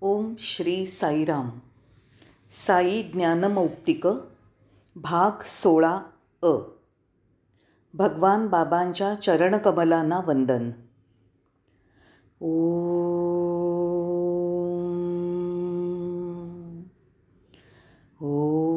ओम श्री साईराम. साई ज्ञानमौक्तिक भाग सोळा अ. भगवान बाबांच्या चरणकमलांना वंदन. ओ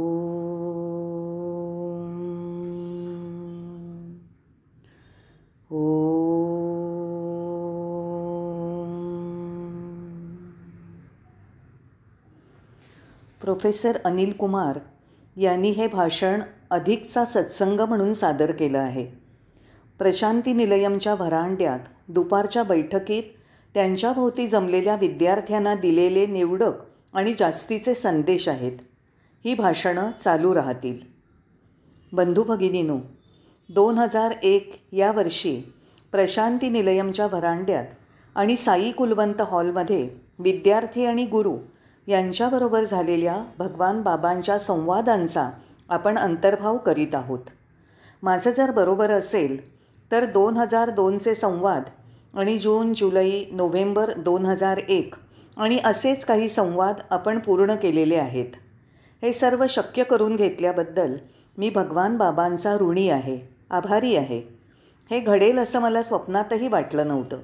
प्रोफेसर अनिल कुमार यांनी हे भाषण अधिकचा सत्संग म्हणून सादर केलं आहे. प्रशांती निलयमच्या व्हरांड्यात दुपारच्या बैठकीत त्यांच्याभोवती जमलेल्या विद्यार्थ्यांना दिलेले निवडक आणि जास्तीचे संदेश आहेत. ही भाषणं चालू राहतील. बंधू भगिनीनो दोन हजार एक या वर्षी प्रशांती निलयमच्या व्हरांड्यात आणि साई कुलवंत हॉलमध्ये विद्यार्थी आणि गुरु यांच्याबरोबर झालेल्या भगवान बाबांच्या संवादांचा आपण अंतर्भाव करीत आहोत. माझं जर बरोबर असेल तर दोन हजार दोनचे संवाद आणि जून जुलै नोव्हेंबर दोन हजार एक आणि असेच काही संवाद आपण पूर्ण केलेले आहेत. हे सर्व शक्य करून घेतल्याबद्दल मी भगवान बाबांचा ऋणी आहे आभारी आहे. हे घडेल असं मला स्वप्नातही वाटलं नव्हतं.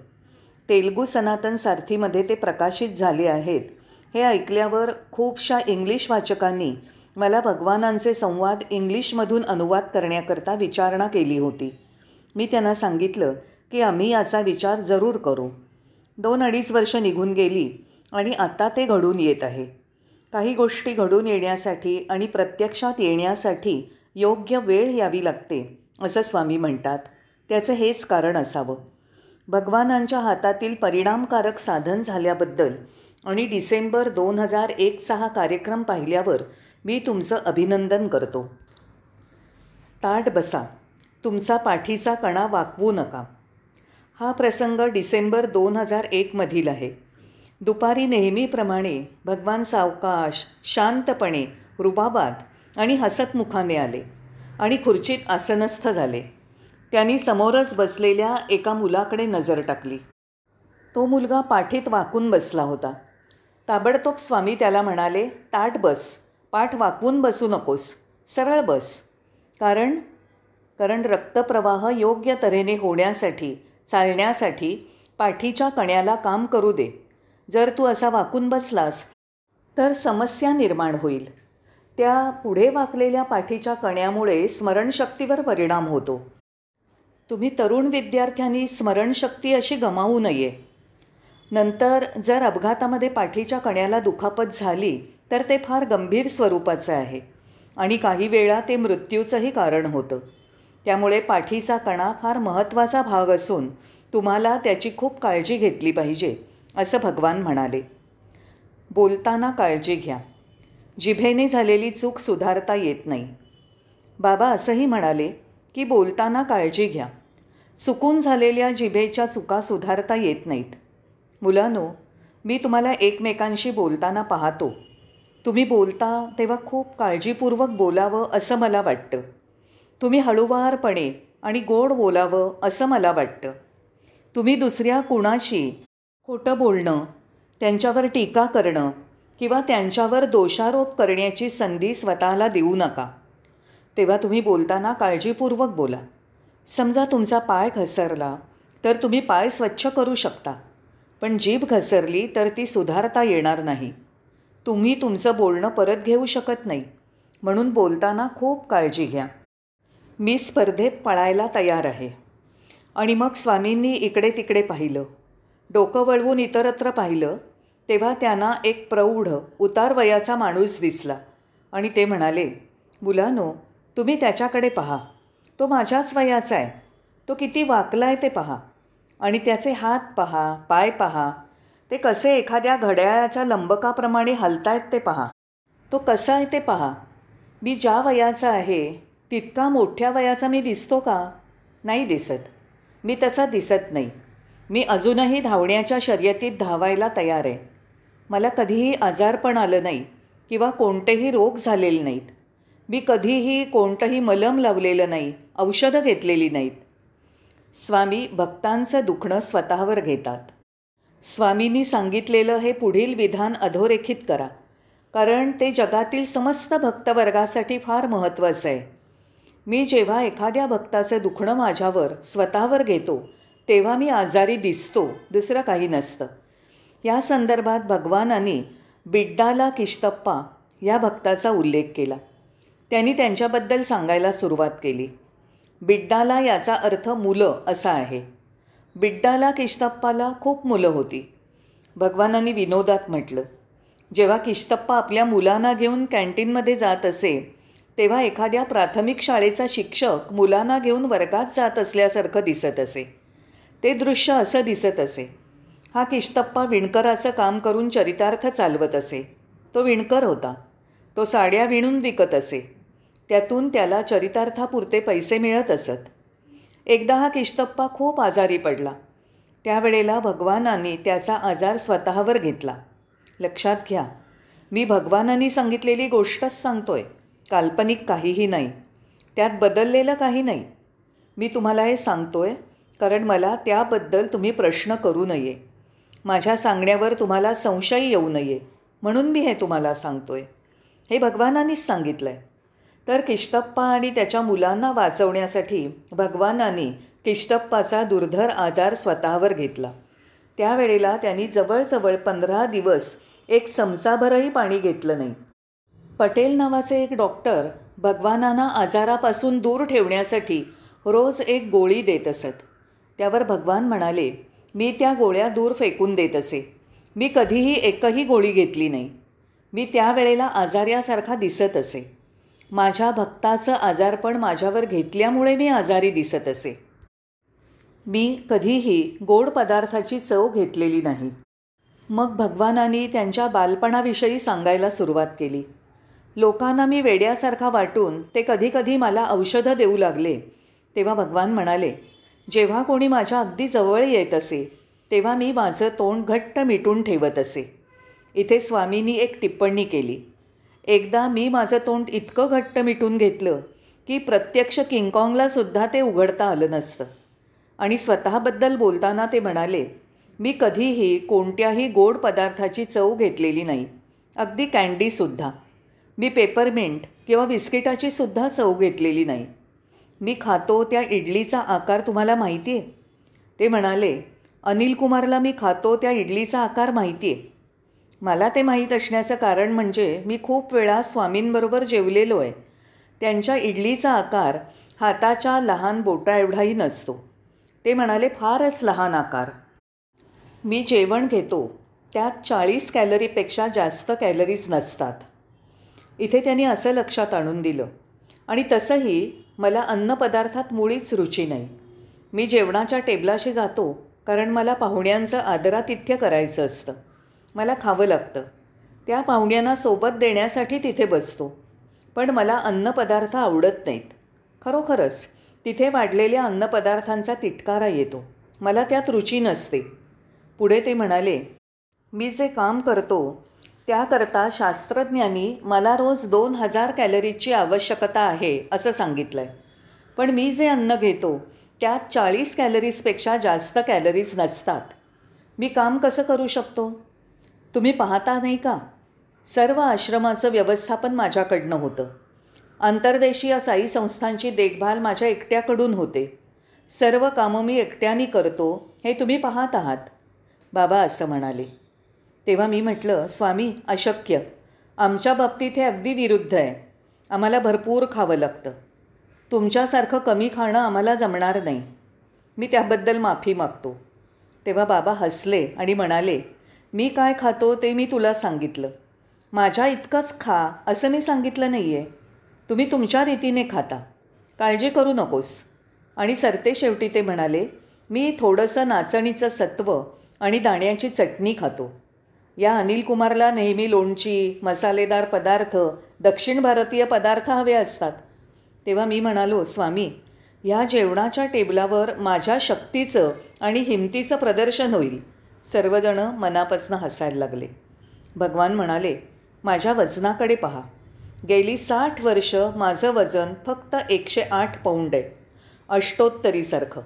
तेलगू सनातन सारथीमध्ये ते प्रकाशित झाले आहेत हे ऐकल्यावर खूपशा इंग्लिश वाचकांनी मला भगवानांचे संवाद इंग्लिशमधून अनुवाद करण्याकरता विचारणा केली होती. मी त्यांना सांगितलं की आम्ही याचा विचार जरूर करू. दोन अडीच वर्ष निघून गेली आणि आता ते घडून येत आहे. काही गोष्टी घडून येण्यासाठी आणि प्रत्यक्षात येण्यासाठी योग्य वेळ यावी लागते असं स्वामी म्हणतात. त्याचं हेच कारण असावं. भगवानांच्या हातातील परिणामकारक साधन झाल्याबद्दल आणि डिसेंबर दोन हजार एकचा हा कार्यक्रम पाहिल्यावर मी तुमचं अभिनंदन करतो. ताट बसा. तुमचा पाठीचा कणा वाकवू नका. हा प्रसंग डिसेंबर दोन हजार एकमधील आहे. दुपारी नेहमीप्रमाणे भगवान सावकाश शांतपणे रुबाबात आणि हसतमुखाने आले आणि खुर्चीत आसनस्थ झाले. त्यांनी समोरच बसलेल्या एका मुलाकडे नजर टाकली. तो मुलगा पाठीत वाकून बसला होता. ताबडतोब स्वामी त्याला म्हणाले ताट बस पाठ वाकवून बसू नकोस सरळ बस. कारण कारण रक्तप्रवाह योग्य तऱ्हेने होण्यासाठी चालण्यासाठी पाठीच्या कण्याला काम करू दे. जर तू असा वाकून बसलास तर समस्या निर्माण होईल. त्या पुढे वाकलेल्या पाठीच्या कण्यामुळे स्मरणशक्तीवर परिणाम होतो. तुम्ही तरुण विद्यार्थ्यांनी स्मरणशक्ती अशी गमावू नये. नंतर जर अपघातामध्ये पाठीच्या कण्याला दुखापत झाली तर ते फार गंभीर स्वरूपाचं आहे. आणि काही वेळा ते मृत्यूचंही कारण होतं. त्यामुळे पाठीचा कणा फार महत्त्वाचा भाग असून तुम्हाला त्याची खूप काळजी घेतली पाहिजे असं भगवान म्हणाले. बोलताना काळजी घ्या. जिभेने झालेली चूक सुधारता येत नाही. बाबा असंही म्हणाले की बोलताना काळजी घ्या. चुकून झालेल्या जिभेच्या चुका सुधारता येत नाहीत. मुलांनो मी तुम्हाला एकमेकांशी बोलताना पाहतो. तुम्ही बोलता तेव्हा खूप काळजीपूर्वक बोलावं असं मला वाटतं. तुम्ही हळूवारपणे आणि गोड बोलावं असं मला वाटतं. तुम्ही दुसऱ्या कुणाशी खोटं बोलणं त्यांच्यावर टीका करणं किंवा त्यांच्यावर दोषारोप करण्याची संधी स्वतःला देऊ नका. तेव्हा तुम्ही बोलताना काळजीपूर्वक बोला. समजा तुमचा पाय घसरला तर तुम्ही पाय स्वच्छ करू शकता. पण जीभ घसरली तर ती सुधारता येणार नाही. तुम्ही तुमचं बोलणं परत घेऊ शकत नाही. म्हणून बोलताना खूप काळजी घ्या. मी स्पर्धेत पळायला तयार आहे. आणि मग स्वामींनी इकडे तिकडे पाहिलं. डोकं वळवून इतरत्र पाहिलं तेव्हा त्यांना एक प्रौढ उतार वयाचा माणूस दिसला. आणि ते म्हणाले मुलानो तुम्ही त्याच्याकडे पहा. तो माझ्याच वयाचा आहे. तो किती वाकला आहे ते पहा. आणि त्याचे हात पहा पाय पहा. ते कसे एखाद्या घड्याळाच्या लंबकाप्रमाणे हलतायत ते पहा. तो कसा आहे ते पहा. मी ज्या वयाचा आहे तितका मोठ्या वयाचा मी दिसतो का? नाही दिसत. मी तसा दिसत नाही. मी अजूनही धावण्याच्या शर्यतीत धावायला तयार आहे. मला कधीही आजारपण आलं नाही किंवा कोणतेही रोग झालेले नाहीत. मी कधीही कोणतंही मलम लावलेलं नाही औषधं घेतलेली नाहीत. स्वामी भक्तांचं दुखणं स्वतःवर घेतात. स्वामींनी सांगितलेलं हे पुढील विधान अधोरेखित करा. कारण ते जगातील समस्त भक्तवर्गासाठी फार महत्त्वाचं आहे. मी जेव्हा एखाद्या भक्ताचं दुखणं माझ्यावर स्वतःवर घेतो तेव्हा मी आजारी दिसतो दुसरं काही नसतं. या संदर्भात भगवानांनी बिड्डाला किश्तप्पा या भक्ताचा उल्लेख केला. त्यांनी त्यांच्याबद्दल सांगायला सुरुवात केली. बिड्डाला याचा अर्थ मुलं असा आहे. बिड्डाला किश्तप्पाला खूप मुलं होती. भगवानांनी विनोदात म्हटलं जेव्हा किश्तप्पा आपल्या मुलांना घेऊन कॅन्टीनमध्ये जात असे तेव्हा एखाद्या प्राथमिक शाळेचा शिक्षक मुलांना घेऊन वर्गात जात असल्यासारखं दिसत असे. ते दृश्य असं दिसत असे. हा किश्तप्पा विणकराचं काम करून चरितार्थ चालवत असे. तो विणकर होता. तो साड्या विणून विकत असे. त्यातून त्याला चरितार्थापुरते पैसे मिळत असत. एकदा हा किश्तप्पा खूप आजारी पडला. त्यावेळेला भगवानाने त्याचा आजार स्वतःवर घेतला. लक्षात घ्या मी भगवानांनी सांगितलेली गोष्टच सांगतोय. काल्पनिक काहीही नाही. त्यात बदललेलं काही नाही. मी तुम्हाला हे सांगतोय कारण मला त्याबद्दल तुम्ही प्रश्न करू नये. माझ्या सांगण्यावर तुम्हाला संशय येऊ नये म्हणून मी हे तुम्हाला सांगतोय. हे भगवानांनीच सांगितलं आहे तर किष्टप्पा आणि त्याच्या मुलांना वाचवण्यासाठी भगवानांनी किष्टप्पाचा दुर्धर आजार स्वतःवर घेतला. त्यावेळेला त्यांनी जवळजवळ पंधरा दिवस एक चमचाभरही पाणी घेतलं नाही. पटेल नावाचे एक डॉक्टर भगवानांना आजारापासून दूर ठेवण्यासाठी रोज एक गोळी देत असत. त्यावर भगवान म्हणाले मी त्या गोळ्या दूर फेकून देत असे. मी कधीही एकही गोळी घेतली नाही. मी त्यावेळेला आजार्यासारखा दिसत असे. माझ्या भक्ताचं आजारपण माझ्यावर घेतल्यामुळे मी आजारी दिसत असे. मी कधीही गोड पदार्थाची चव घेतलेली नाही. मग भगवानांनी त्यांच्या बालपणाविषयी सांगायला सुरुवात केली. लोकांना मी वेड्यासारखा वाटून ते कधीकधी मला औषधं देऊ लागले. तेव्हा भगवान म्हणाले जेव्हा कोणी माझ्या अगदी जवळ येत असे तेव्हा मी माझं तोंड घट्ट मिटून ठेवत असे. इथे स्वामींनी एक टिप्पणी केली. एकदा मी माझं तोंड इतकं घट्ट मिटून घेतलं की प्रत्यक्ष किंगकॉंगलासुद्धा ते उघडता आलं नसतं. आणि स्वतःबद्दल बोलताना ते म्हणाले मी कधीही कोणत्याही गोड पदार्थाची चव घेतलेली नाही. अगदी कँडीसुद्धा मी पेपरमिंट किंवा बिस्किटाची सुद्धा चव घेतलेली नाही. मी खातो त्या इडलीचा आकार तुम्हाला माहिती आहे ते म्हणाले अनिल कुमारला मी खातो त्या इडलीचा आकार माहिती आहे मला ते माहीत असण्याचं कारण म्हणजे मी खूप वेळा स्वामींबरोबर जेवलेलो आहे त्यांच्या इडलीचा आकार हाताच्या लहान बोटा एवढाही नसतो. ते म्हणाले फारच लहान आकार. मी जेवण घेतो. त्यात चाळीस कॅलरीपेक्षा जास्त कॅलरीज नसतात. इथे त्यांनी असं लक्षात आणून दिलं. आणि तसंही मला अन्नपदार्थात मुळीच रुची नाही. मी जेवणाच्या टेबलाशी जातो कारण मला पाहुण्यांचं आदरातिथ्य करायचं असतं. मला खावं लागतं. त्या पाहुण्यांना सोबत देण्यासाठी तिथे बसतो. पण मला अन्नपदार्थ आवडत नाहीत. खरोखरच तिथे वाढलेल्या अन्नपदार्थांचा तिटकारा येतो. मला त्यात रुची नसते. पुढे ते म्हणाले मी जे काम करतो त्याकरता शास्त्रज्ञांनी मला रोज दोन हजार कॅलरीजची आवश्यकता आहे असं सांगितलं आहे पण मी जे अन्न घेतो त्यात चाळीस कॅलरीजपेक्षा जास्त कॅलरीज नसतात. मी काम कसं करू शकतो? तुम्ही पाहता नाही का? सर्व आश्रमाचं व्यवस्थापन माझ्याकडनं होतं. आंतरदेशीय साई संस्थांची देखभाल माझ्या एकट्याकडून होते. सर्व कामं मी एकट्याने करतो हे तुम्ही पाहत आहात. बाबा असं म्हणाले. तेव्हा मी म्हटलं स्वामी अशक्य. आमच्या बाबतीत हे अगदी विरुद्ध आहे. आम्हाला भरपूर खावं लागतं. तुमच्यासारखं कमी खाणं आम्हाला जमणार नाही. मी त्याबद्दल माफी मागतो. तेव्हा बाबा हसले आणि म्हणाले मी काय खातो ते मी तुला सांगितलं. माझ्या इतकंच खा असं मी सांगितलं नाही आहे तुम्ही तुमच्या रीतीने खाता. काळजी करू नकोस. आणि सरते शेवटी ते म्हणाले मी थोडंसं नाचणीचं सत्व आणि दाण्याची चटणी खातो. या अनिल कुमारला नेहमी लोणची मसालेदार पदार्थ दक्षिण भारतीय पदार्थ हवे असतात. तेव्हा मी म्हणालो स्वामी ह्या जेवणाच्या टेबलावर माझ्या शक्तीचं आणि हिमतीचं प्रदर्शन होईल. सर्वजणं मनापासनं हसायला लागले. भगवान म्हणाले माझ्या वजनाकडे पहा. गेली साठ वर्ष माझं वजन फक्त एकशे आठ पौंड आहे. अष्टोत्तरीसारखं.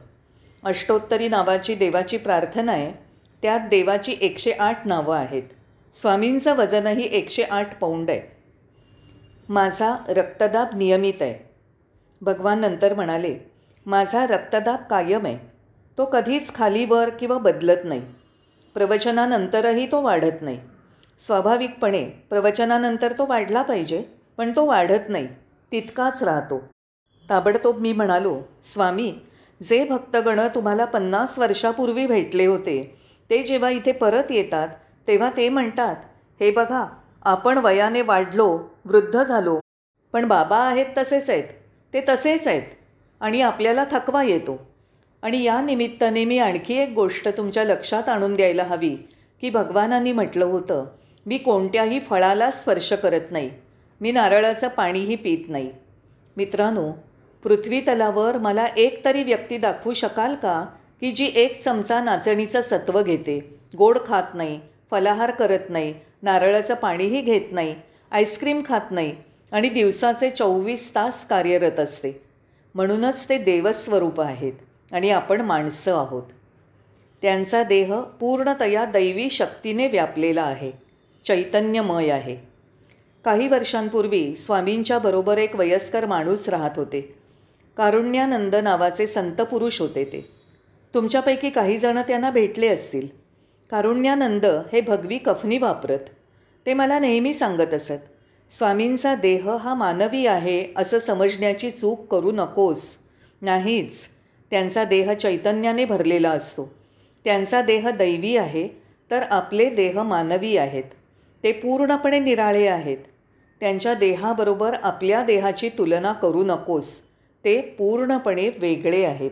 अष्टोत्तरी नावाची देवाची प्रार्थना आहे. त्यात देवाची एकशे आठ नावं आहेत. स्वामींचं वजनही एकशे आठ पौंड आहे. माझा रक्तदाब नियमित आहे. भगवान नंतर म्हणाले माझा रक्तदाब कायम आहे. तो कधीच खालीवर किंवा बदलत नाही. प्रवचनानंतरही तो वाढत नाही. स्वाभाविकपणे प्रवचनानंतर तो वाढला पाहिजे पण तो वाढत नाही तितकाच राहतो. ताबडतोब मी म्हणालो स्वामी जे भक्तगण तुम्हाला पन्नास वर्षापूर्वी भेटले होते ते जेव्हा इथे परत येतात तेव्हा ते म्हणतात हे बघा आपण वयाने वाढलो वृद्ध झालो पण बाबा आहेत तसेच आहेत ते तसेच आहेत आणि आपल्याला थकवा येतो. आणि या निमित्ताने मी आणखी एक गोष्ट तुमच्या लक्षात आणून द्यायला हवी की भगवानांनी म्हटलं होतं मी कोणत्याही फळाला स्पर्श करत नाही. मी नारळाचं पाणीही पित नाही. मित्रांनो पृथ्वीतलावर मला एक तरी व्यक्ती दाखवू शकाल का की जी एक चमचा नाचणीचं सत्व घेते गोड खात नाही फलाहार करत नाही नारळाचं पाणीही घेत नाही आईस्क्रीम खात नाही आणि दिवसाचे चोवीस तास कार्यरत असते? म्हणूनच ते देवस्वरूप आहेत. आणि आपण माणसं आहोत. त्यांचा देह पूर्णतया दैवी शक्तीने व्यापलेला आहे. चैतन्यमय आहे. काही वर्षांपूर्वी स्वामींच्या बरोबर एक वयस्कर माणूस राहत होते. कारुण्यानंद नावाचे संत पुरुष होते ते. तुमच्यापैकी काही जण त्यांना भेटले असतील. कारुण्यानंद हे भगवी कफनी वापरत. ते मला नेहमी सांगत असत स्वामींचा देह हा मानवी आहे असं समजण्याची चूक करू नकोस. नाहीच. त्यांचा देह चैतन्याने भरलेला असतो. त्यांचा देह दैवी आहे तर आपले देह मानवी आहेत. ते पूर्णपणे निराळे आहेत. त्यांच्या देहाबरोबर आपल्या देहाची तुलना करू नकोस. ते पूर्णपणे वेगळे आहेत.